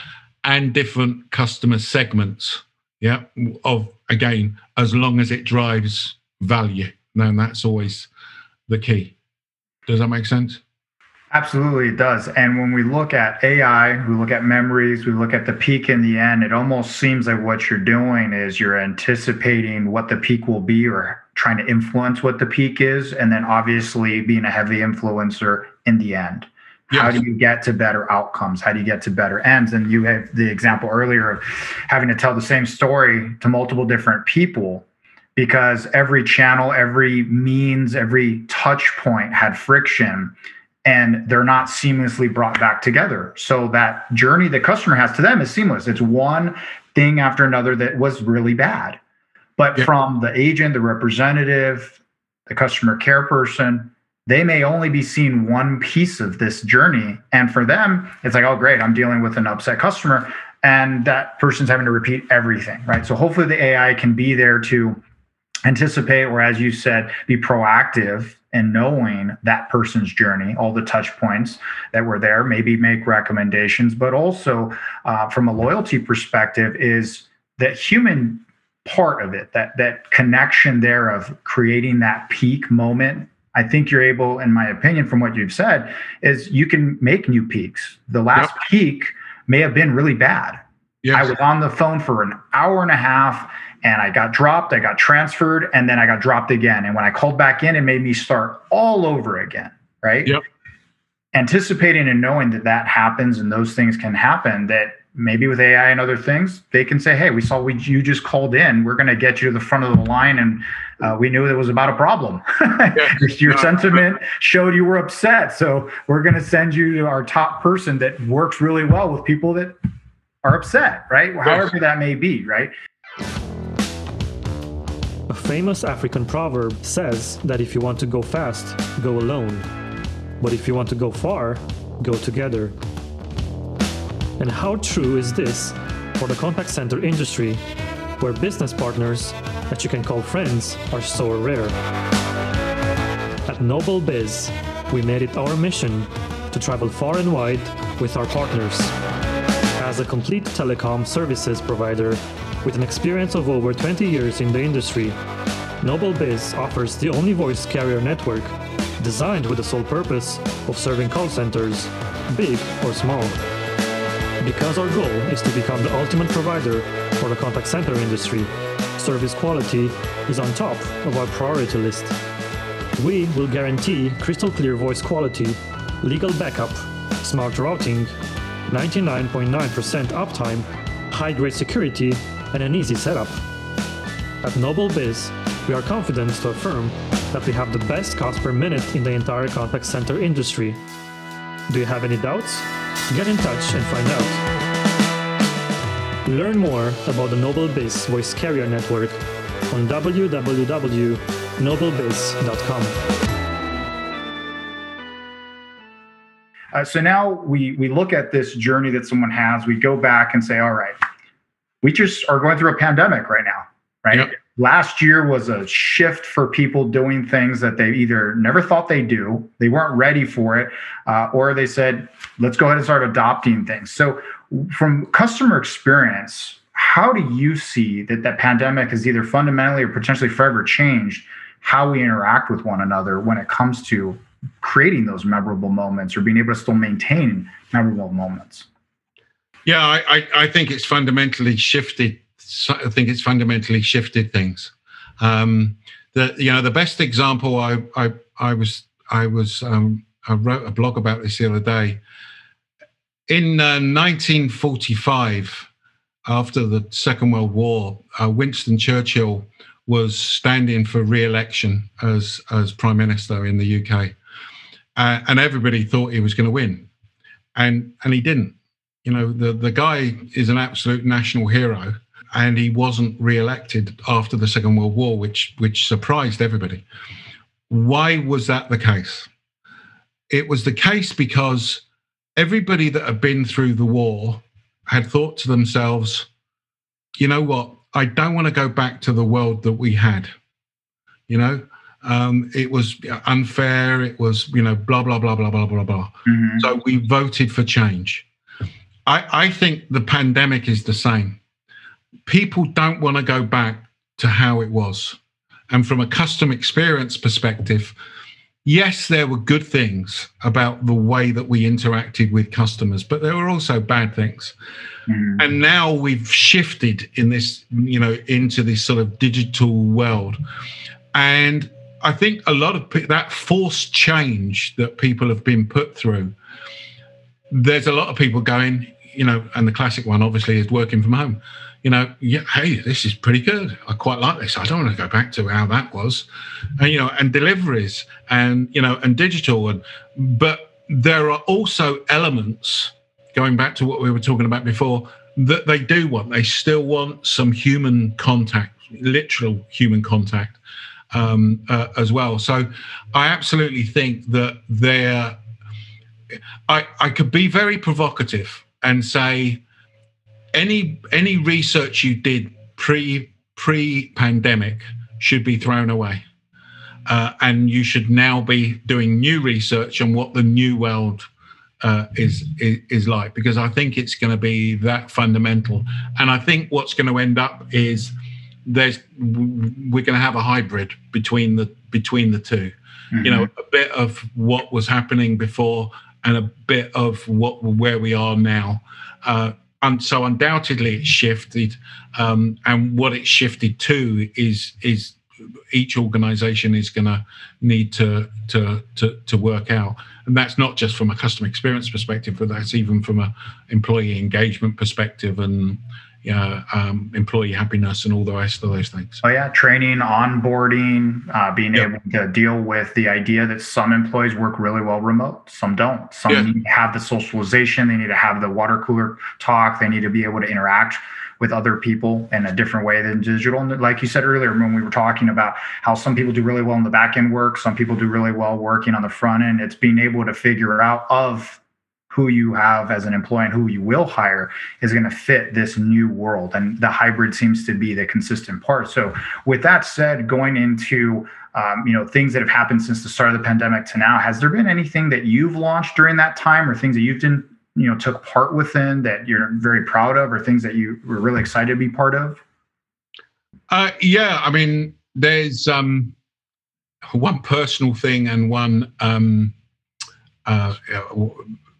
and different customer segments. Yeah, of again, as long as it drives value, then that's always the key. Does that make sense? Absolutely, it does. And when we look at AI, we look at memories, we look at the peak in the end, it almost seems like what you're doing is you're anticipating what the peak will be or trying to influence what the peak is. And then obviously being a heavy influencer in the end. Yes. How do you get to better outcomes? How do you get to better ends? And you have the example earlier of having to tell the same story to multiple different people because every channel, every means, every touch point had friction and they're not seamlessly brought back together. So that journey the customer has to them is seamless. It's one thing after another that was really bad. But from the agent, the representative, the customer care person, they may only be seeing one piece of this journey. And for them, it's like, oh, great, I'm dealing with an upset customer. And that person's having to repeat everything, right? So hopefully the AI can be there to anticipate, or as you said, be proactive and knowing that person's journey, all the touch points that were there, maybe make recommendations, but also uh, from a loyalty perspective, is that human part of it, that that connection there of creating that peak moment. I think you're able, in my opinion, from what you've said, is you can make new peaks. The last yep. peak may have been really bad. Yes. I was on the phone for an hour and a half and I got dropped, I got transferred, and then I got dropped again. And when I called back in, it made me start all over again, right? Yep. Anticipating and knowing that that happens and those things can happen, that maybe with AI and other things, they can say, "Hey, we saw we, you just called in. We're going to get you to the front of the line, and uh, we knew it was about a problem. Yeah. Your no, sentiment showed you were upset, so we're going to send you to our top person that works really well with people that are upset, right? However that may be, right? A famous African proverb says that if you want to go fast, go alone. But if you want to go far, go together. And how true is this for the contact center industry, where business partners that you can call friends are so rare? At Nobel Biz, we made it our mission to travel far and wide with our partners. As a complete telecom services provider with an experience of over 20 years in the industry, Nobel Biz offers the only voice carrier network designed with the sole purpose of serving call centers, big or small because our goal is to become the ultimate provider for the contact center industry. Service quality is on top of our priority list. We will guarantee crystal clear voice quality, legal backup, smart routing, 99.9% uptime, high grade security, and an easy setup. At Nobel Biz, we are confident to affirm that we have the best cost per minute in the entire contact center industry. Do you have any doubts? Get in touch and find out. Learn more about the Nobel Biz Voice Carrier Network on www.nobelbiz.com. Uh, so now we we look at this journey that someone has. We go back and say, all right, we just are going through a pandemic right now, right? Yep last year was a shift for people doing things that they either never thought they'd do, they weren't ready for it, uh, or they said, let's go ahead and start adopting things. So, from customer experience, how do you see that that pandemic has either fundamentally or potentially forever changed how we interact with one another when it comes to creating those memorable moments or being able to still maintain memorable moments? Yeah, I, I think it's fundamentally shifted I think it's fundamentally shifted things. Um, the you know the best example I I, I was I was um, I wrote a blog about this the other day. In uh, 1945, after the Second World War, uh, Winston Churchill was standing for re-election as as prime minister in the UK, uh, and everybody thought he was going to win, and and he didn't. You know, the the guy is an absolute national hero and he wasn't re-elected after the Second World War, which which surprised everybody. Why was that the case? It was the case because everybody that had been through the war had thought to themselves, you know what, I don't want to go back to the world that we had. You know, um, it was unfair. It was, you know, blah, blah, blah, blah, blah, blah, blah. Mm-hmm. So we voted for change. I, I think the pandemic is the same people don't want to go back to how it was. And from a custom experience perspective, yes, there were good things about the way that we interacted with customers, but there were also bad things. Mm. And now we've shifted in this, you know, into this sort of digital world. And I think a lot of that forced change that people have been put through, there's a lot of people going, you know, and the classic one obviously is working from home you know, yeah, hey, this is pretty good. I quite like this. I don't want to go back to how that was, and you know, and deliveries and you know, and digital, and but there are also elements going back to what we were talking about before that they do want. They still want some human contact, literal human contact um, uh, as well. So I absolutely think that there. I, I could be very provocative and say any any research you did pre pre pandemic should be thrown away. Uh, and you should now be doing new research on what the new world uh, is, is, is like because I think it's going to be that fundamental. And I think what's going to end up is there's we're going to have a hybrid between the between the 2 mm-hmm. You know, a bit of what was happening before and a bit of what where we are now. Uh, and so undoubtedly it shifted, um, and what it shifted to is is each organization is going to need to to to to work out and that's not just from a customer experience perspective but that's even from a employee engagement perspective and yeah, um, employee happiness and all the rest of those things. Oh yeah, training, onboarding, uh, being able to deal with the idea that some employees work really well remote, some don't. Some yeah. need to have the socialization, they need to have the water cooler talk, they need to be able to interact with other people in a different way than digital. And like you said earlier, when we were talking about how some people do really well in the back end work, some people do really well working on the front end, it's being able to figure out of who you have as an employee and who you will hire is going to fit this new world. And the hybrid seems to be the consistent part. So, with that said, going into um, you know things that have happened since the start of the pandemic to now, has there been anything that you've launched during that time, or things that you've done, you know, took part within that you're very proud of, or things that you were really excited to be part of? Uh, yeah, I mean, there's um, one personal thing and one um, uh,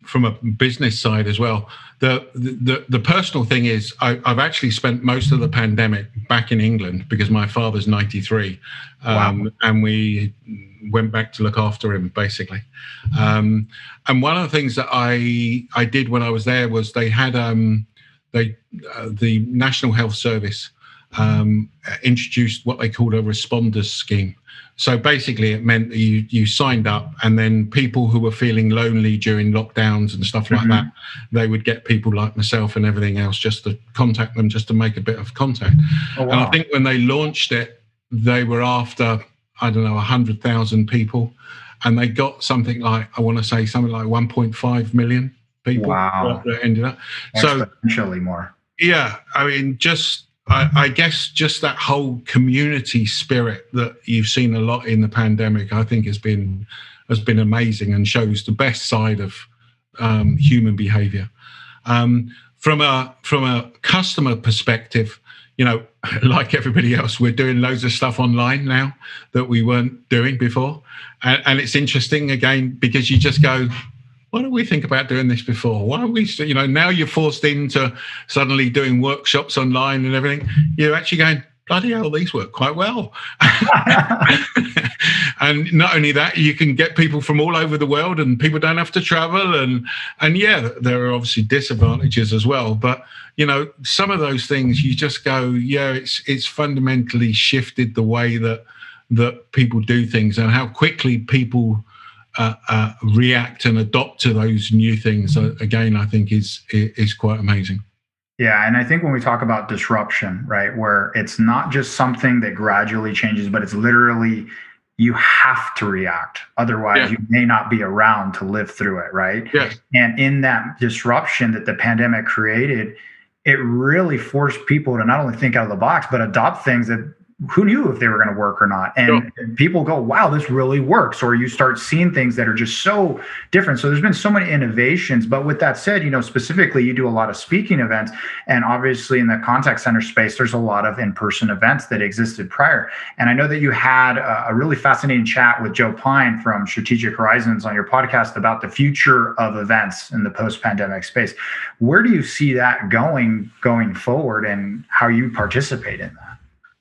from a business side as well. The the the personal thing is I, have actually spent most of the pandemic back in England because my father's 93, um, wow. and we went back to look after him basically. Um, and one of the things that I I did when I was there was they had um, they uh, the National Health Service um, introduced what they called a responders scheme. So basically, it meant that you you signed up, and then people who were feeling lonely during lockdowns and stuff like mm-hmm. that, they would get people like myself and everything else just to contact them, just to make a bit of contact. Oh, wow. And I think when they launched it, they were after I don't know hundred thousand people, and they got something like I want to say something like 1.5 million people. Wow! Ended up so more. Yeah, I mean, just I, I, guess just that whole community spirit that you've seen a lot in the pandemic, I think has been has been amazing and shows the best side of um, human behavior. Um, from a from a customer perspective, you know, like everybody else, we're doing loads of stuff online now that we weren't doing before, and, and it's interesting again because you just go, why don't we think about doing this before? Why don't we, you know, now you're forced into suddenly doing workshops online and everything. You're actually going, bloody hell, these work quite well. and not only that, you can get people from all over the world and people don't have to travel. And, and yeah, there are obviously disadvantages as well. But, you know, some of those things you just go, yeah, it's, it's fundamentally shifted the way that, that people do things and how quickly people uh, uh, react and adopt to those new things uh, again i think is is quite amazing yeah and i think when we talk about disruption right where it's not just something that gradually changes but it's literally you have to react otherwise yeah. you may not be around to live through it right yes. and in that disruption that the pandemic created it really forced people to not only think out of the box but adopt things that who knew if they were going to work or not? And, people go wow this really works or you start seeing things that are just so different. So there's been so many innovations but with that said you know specifically you do a lot of speaking events and obviously in the contact center space there's a lot of in-person events that existed prior. And i know that you had a, a really fascinating chat with joe pine from strategic horizons on your podcast about the future of events in the post-pandemic space. Where do you see that going going forward and how you participate in that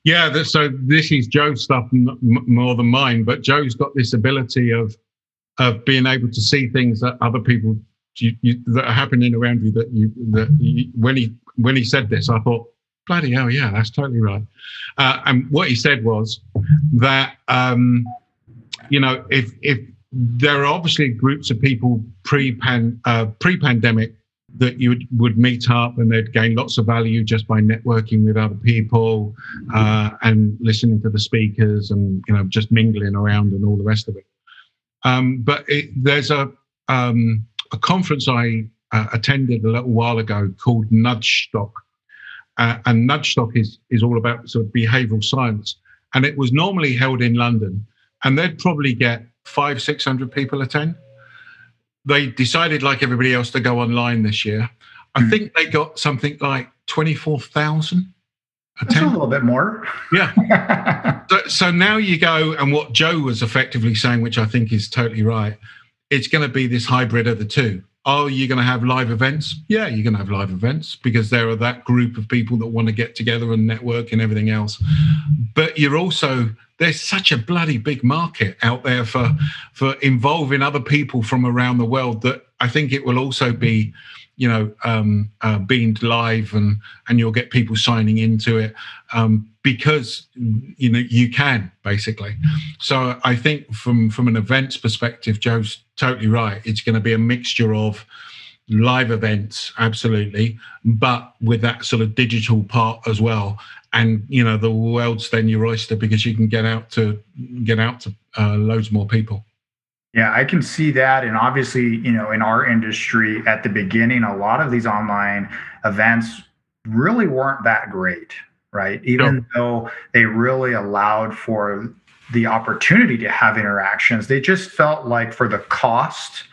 yeah, so this is Joe's stuff more than mine, but Joe's got this ability of of being able to see things that other people you, you, that are happening around you. That you that you, when he when he said this, I thought, bloody hell, yeah, that's totally right. Uh, and what he said was that um, you know if if there are obviously groups of people pre pan uh, pre pandemic that you would, would meet up and they'd gain lots of value just by networking with other people uh, and listening to the speakers and you know just mingling around and all the rest of it. Um, but it, there's a um, a conference I uh, attended a little while ago called Nudgestock, uh, and Nudgestock is is all about sort of behavioural science, and it was normally held in London, and they'd probably get five six hundred people attend they decided, like everybody else, to go online this year. I mm. think they got something like 24,000. That's a little bit more. Yeah. so, so now you go, and what Joe was effectively saying, which I think is totally right, it's going to be this hybrid of the two. Are you're going to have live events? Yeah, you're going to have live events because there are that group of people that want to get together and network and everything else. But you're also there's such a bloody big market out there for for involving other people from around the world that I think it will also be you know um, uh, beamed live and and you'll get people signing into it um, because you know you can basically. So i think from from an events perspective joe's totally right. It's going to be a mixture of live events absolutely but with that sort of digital part as well. And you know the world's then your oyster because you can get out to get out to uh, loads more people. Yeah, I can see that. And obviously, you know, in our industry at the beginning, a lot of these online events really weren't that great, right? Even though they really allowed for the opportunity to have interactions, they just felt like for the cost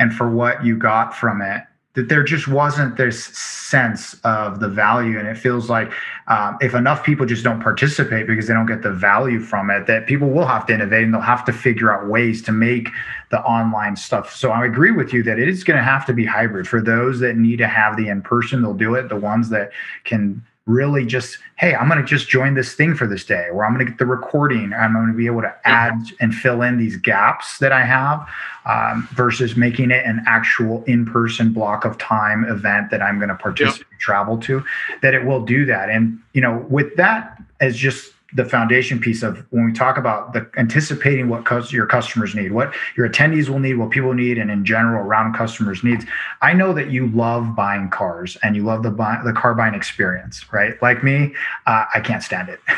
and for what you got from it, that there just wasn't this sense of the value. And it feels like um, if enough people just don't participate because they don't get the value from it that people will have to innovate and they'll have to figure out ways to make the online stuff. So i agree with you that it is going to have to be hybrid. For those that need to have the in person they'll do it. The ones that can really just hey i'm going to just join this thing for this day or i'm going to get the recording i'm going to be able to add and fill in these gaps that i have um, versus making it an actual in-person block of time event that i'm going to participate yep. travel to that it will do that and you know with that as just the foundation piece of when we talk about the anticipating what your customers need, what your attendees will need, what people need, and in general around customers' needs. I know that you love buying cars and you love the buy, the car buying experience, right? Like me, uh, I can't stand it.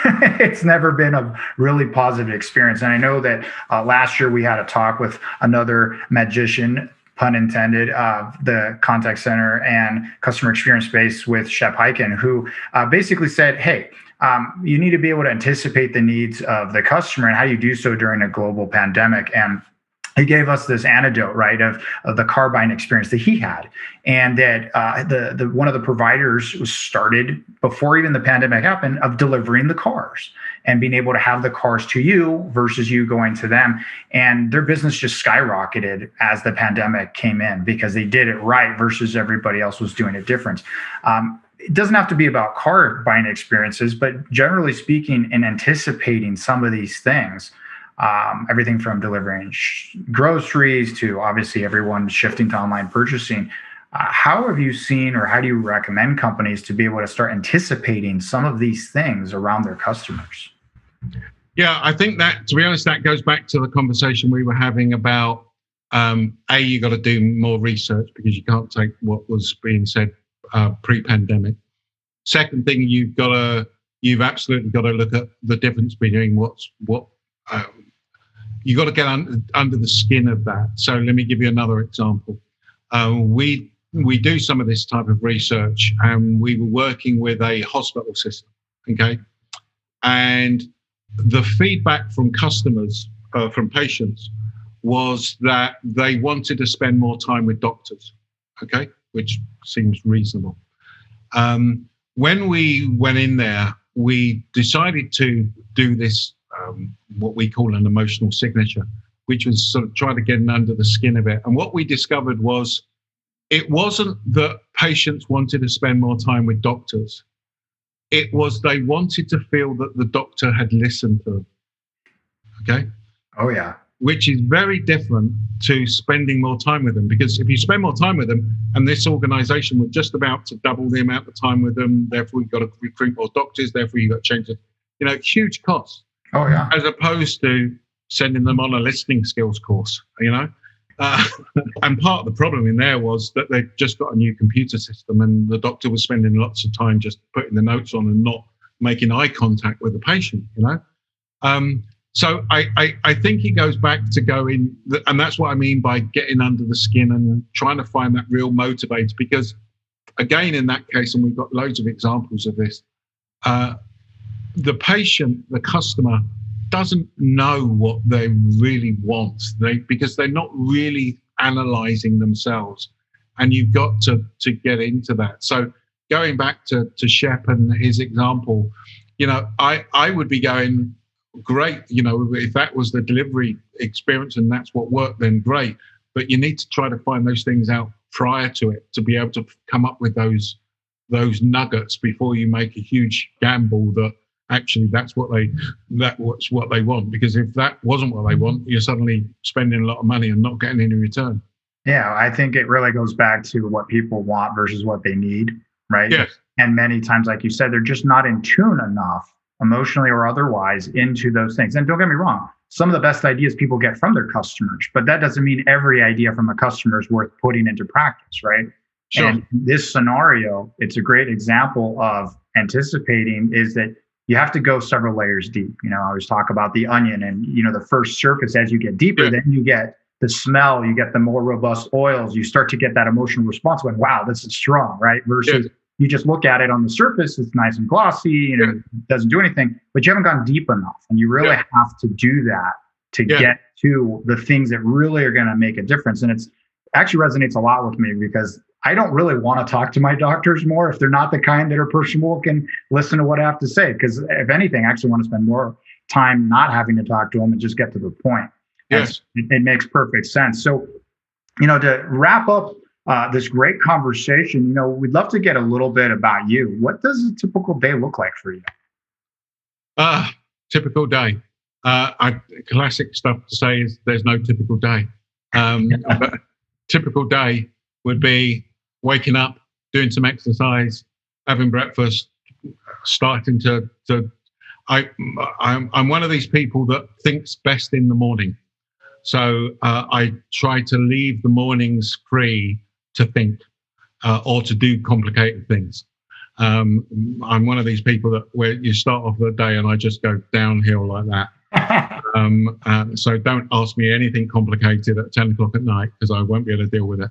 it's never been a really positive experience, and I know that uh, last year we had a talk with another magician pun intended, of the contact center and customer experience space with Shep Hyken, who uh, basically said, hey, um, you need to be able to anticipate the needs of the customer and how you do so during a global pandemic. And he gave us this anecdote, right, of, of the car buying experience that he had, and that uh, the the one of the providers was started before even the pandemic happened of delivering the cars and being able to have the cars to you versus you going to them, and their business just skyrocketed as the pandemic came in because they did it right versus everybody else was doing it different. Um, it doesn't have to be about car buying experiences, but generally speaking, in anticipating some of these things, um, everything from delivering sh- groceries to obviously everyone shifting to online purchasing. Uh, how have you seen, or how do you recommend companies to be able to start anticipating some of these things around their customers? Yeah, I think that, to be honest, that goes back to the conversation we were having about um, a you got to do more research because you can't take what was being said uh, pre-pandemic. Second thing, you've got to you've absolutely got to look at the difference between what's what. Um, you got to get un, under the skin of that. So let me give you another example. Uh, we we do some of this type of research, and we were working with a hospital system. Okay, and the feedback from customers, uh, from patients, was that they wanted to spend more time with doctors. Okay, which seems reasonable. Um, when we went in there, we decided to do this, um, what we call an emotional signature, which was sort of trying to get under the skin of it. And what we discovered was it wasn't that patients wanted to spend more time with doctors, it was they wanted to feel that the doctor had listened to them. Okay. Oh, yeah which is very different to spending more time with them. Because if you spend more time with them, and this organization was just about to double the amount of time with them, therefore you've got to recruit more doctors, therefore you've got to change it, you know, huge costs. Oh, yeah. As opposed to sending them on a listening skills course, you know? Uh, and part of the problem in there was that they'd just got a new computer system, and the doctor was spending lots of time just putting the notes on and not making eye contact with the patient, you know? Um, so I, I, I think it goes back to going, and that's what I mean by getting under the skin and trying to find that real motivator. Because again, in that case, and we've got loads of examples of this, uh, the patient, the customer, doesn't know what they really want. They because they're not really analyzing themselves, and you've got to to get into that. So going back to to Shep and his example, you know, I I would be going great. You know, if that was the delivery experience and that's what worked, then great. But you need to try to find those things out prior to it to be able to come up with those those nuggets before you make a huge gamble that actually that's what they that what's what they want because if that wasn't what they want you're suddenly spending a lot of money and not getting any return yeah i think it really goes back to what people want versus what they need right yes and many times like you said they're just not in tune enough emotionally or otherwise into those things and don't get me wrong some of the best ideas people get from their customers but that doesn't mean every idea from a customer is worth putting into practice right sure. and this scenario it's a great example of anticipating is that you have to go several layers deep. You know, I always talk about the onion and, you know, the first surface as you get deeper, yeah. then you get the smell, you get the more robust oils, you start to get that emotional response when, wow, this is strong, right? Versus yeah. You just look at it on the surface, it's nice and glossy and yeah. it doesn't do anything, but you haven't gone deep enough. And you really have to do that to get to the things that really are going to make a difference. And it's actually resonates a lot with me because I don't really want to talk to my doctors more if they're not the kind that are personable can listen to what I have to say. Because if anything, I actually want to spend more time not having to talk to them and just get to the point. Yes, it, it, makes perfect sense. So, you know, to wrap up uh, this great conversation, you know, we'd love to get a little bit about you. What does a typical day look like for you? Ah, uh, typical day. Uh, I, classic stuff to say is there's no typical day. Um, but typical day would be waking up, doing some exercise, having breakfast, starting to to. I I'm I'm one of these people that thinks best in the morning, so uh, I try to leave the mornings free to think uh, or to do complicated things. Um, I'm one of these people that where you start off the day and I just go downhill like that. um, uh, so don't ask me anything complicated at 10 o'clock at night because I won't be able to deal with it.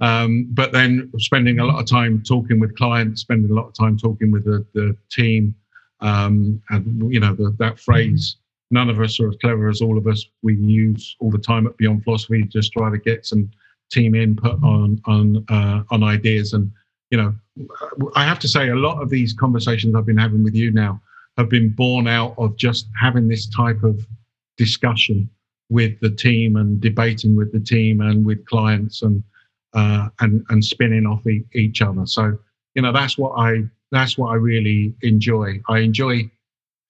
Um, but then spending a lot of time talking with clients, spending a lot of time talking with the, the team, um, and you know the, that phrase, none of us are as clever as all of us. We use all the time at Beyond Philosophy, just try to get some team input on on uh, on ideas. And you know, I have to say, a lot of these conversations I've been having with you now have been born out of just having this type of discussion with the team and debating with the team and with clients and uh, and and spinning off e- each other. So you know that's what I that's what I really enjoy. I enjoy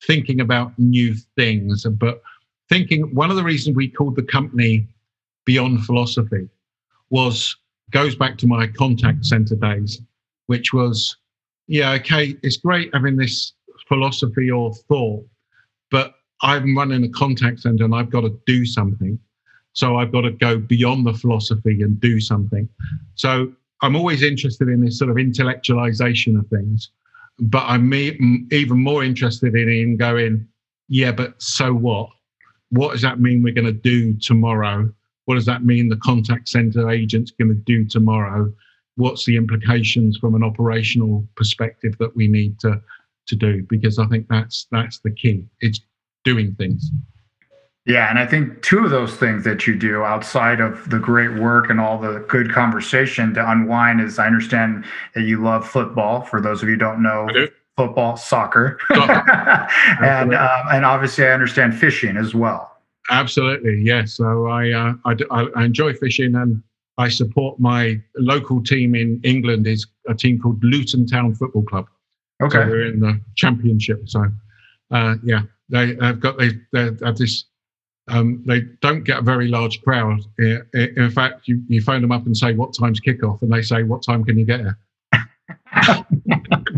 thinking about new things, but thinking one of the reasons we called the company Beyond Philosophy was goes back to my contact center days, which was yeah okay it's great having this philosophy or thought, but I'm running a contact center and I've got to do something. So I've got to go beyond the philosophy and do something. So I'm always interested in this sort of intellectualization of things, but I'm even more interested in, in going, yeah, but so what? What does that mean we're going to do tomorrow? What does that mean the contact center agent's going to do tomorrow? What's the implications from an operational perspective that we need to to do? Because I think that's that's the key. It's doing things. Yeah, and I think two of those things that you do outside of the great work and all the good conversation to unwind is I understand that you love football. For those of you who don't know, football, soccer, and uh, and obviously I understand fishing as well. Absolutely, yes. So I, uh, I I enjoy fishing and I support my local team in England is a team called Luton Town Football Club. Okay, so we're in the championship. So uh, yeah, they have got they, they have this um, they don't get a very large crowd. In fact, you, you phone them up and say, What time's kickoff? And they say, What time can you get here?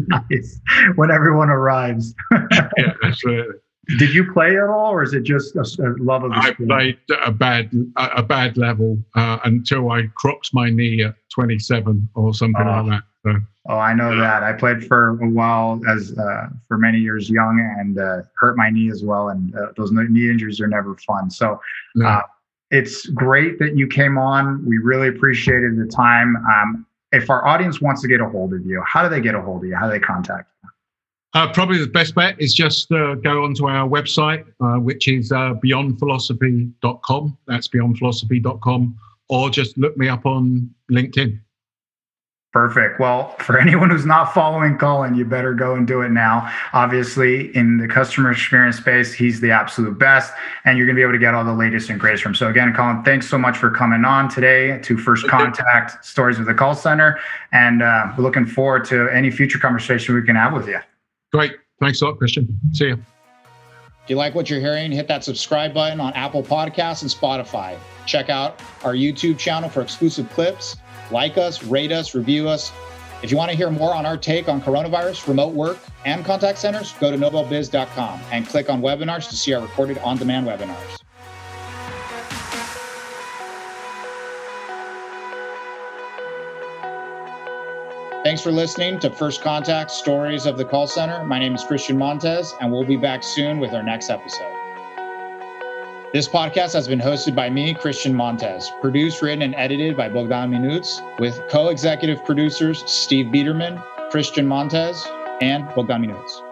nice. When everyone arrives. yeah, absolutely. Did you play at all, or is it just a, a love of the I played a bad a bad level uh, until I crocked my knee at 27 or something like that. So, oh, I know that. I played for a while as uh, for many years young and uh, hurt my knee as well. And uh, those knee injuries are never fun. So no. Uh, it's great that you came on. We really appreciated the time. Um, if our audience wants to get a hold of you, how do they get a hold of you? How do they contact you? Uh, probably the best bet is just uh, go onto our website, uh, which is uh, beyondphilosophy.com. That's beyondphilosophy.com, or just look me up on LinkedIn. Perfect. Well, for anyone who's not following Colin, you better go and do it now. Obviously, in the customer experience space, he's the absolute best, and you're going to be able to get all the latest and greatest from. So, again, Colin, thanks so much for coming on today to First Contact Stories of the Call Center, and uh, we're looking forward to any future conversation we can have with you. Great. Thanks a lot, Christian. See you. If you like what you're hearing, hit that subscribe button on Apple Podcasts and Spotify. Check out our YouTube channel for exclusive clips like us, rate us, review us. If you want to hear more on our take on coronavirus, remote work, and contact centers, go to nobelbiz.com and click on webinars to see our recorded on demand webinars. Thanks for listening to First Contact Stories of the Call Center. My name is Christian Montez, and we'll be back soon with our next episode. This podcast has been hosted by me, Christian Montez, produced, written, and edited by Bogdan Minuts, with co executive producers Steve Biederman, Christian Montez, and Bogdan Minuts.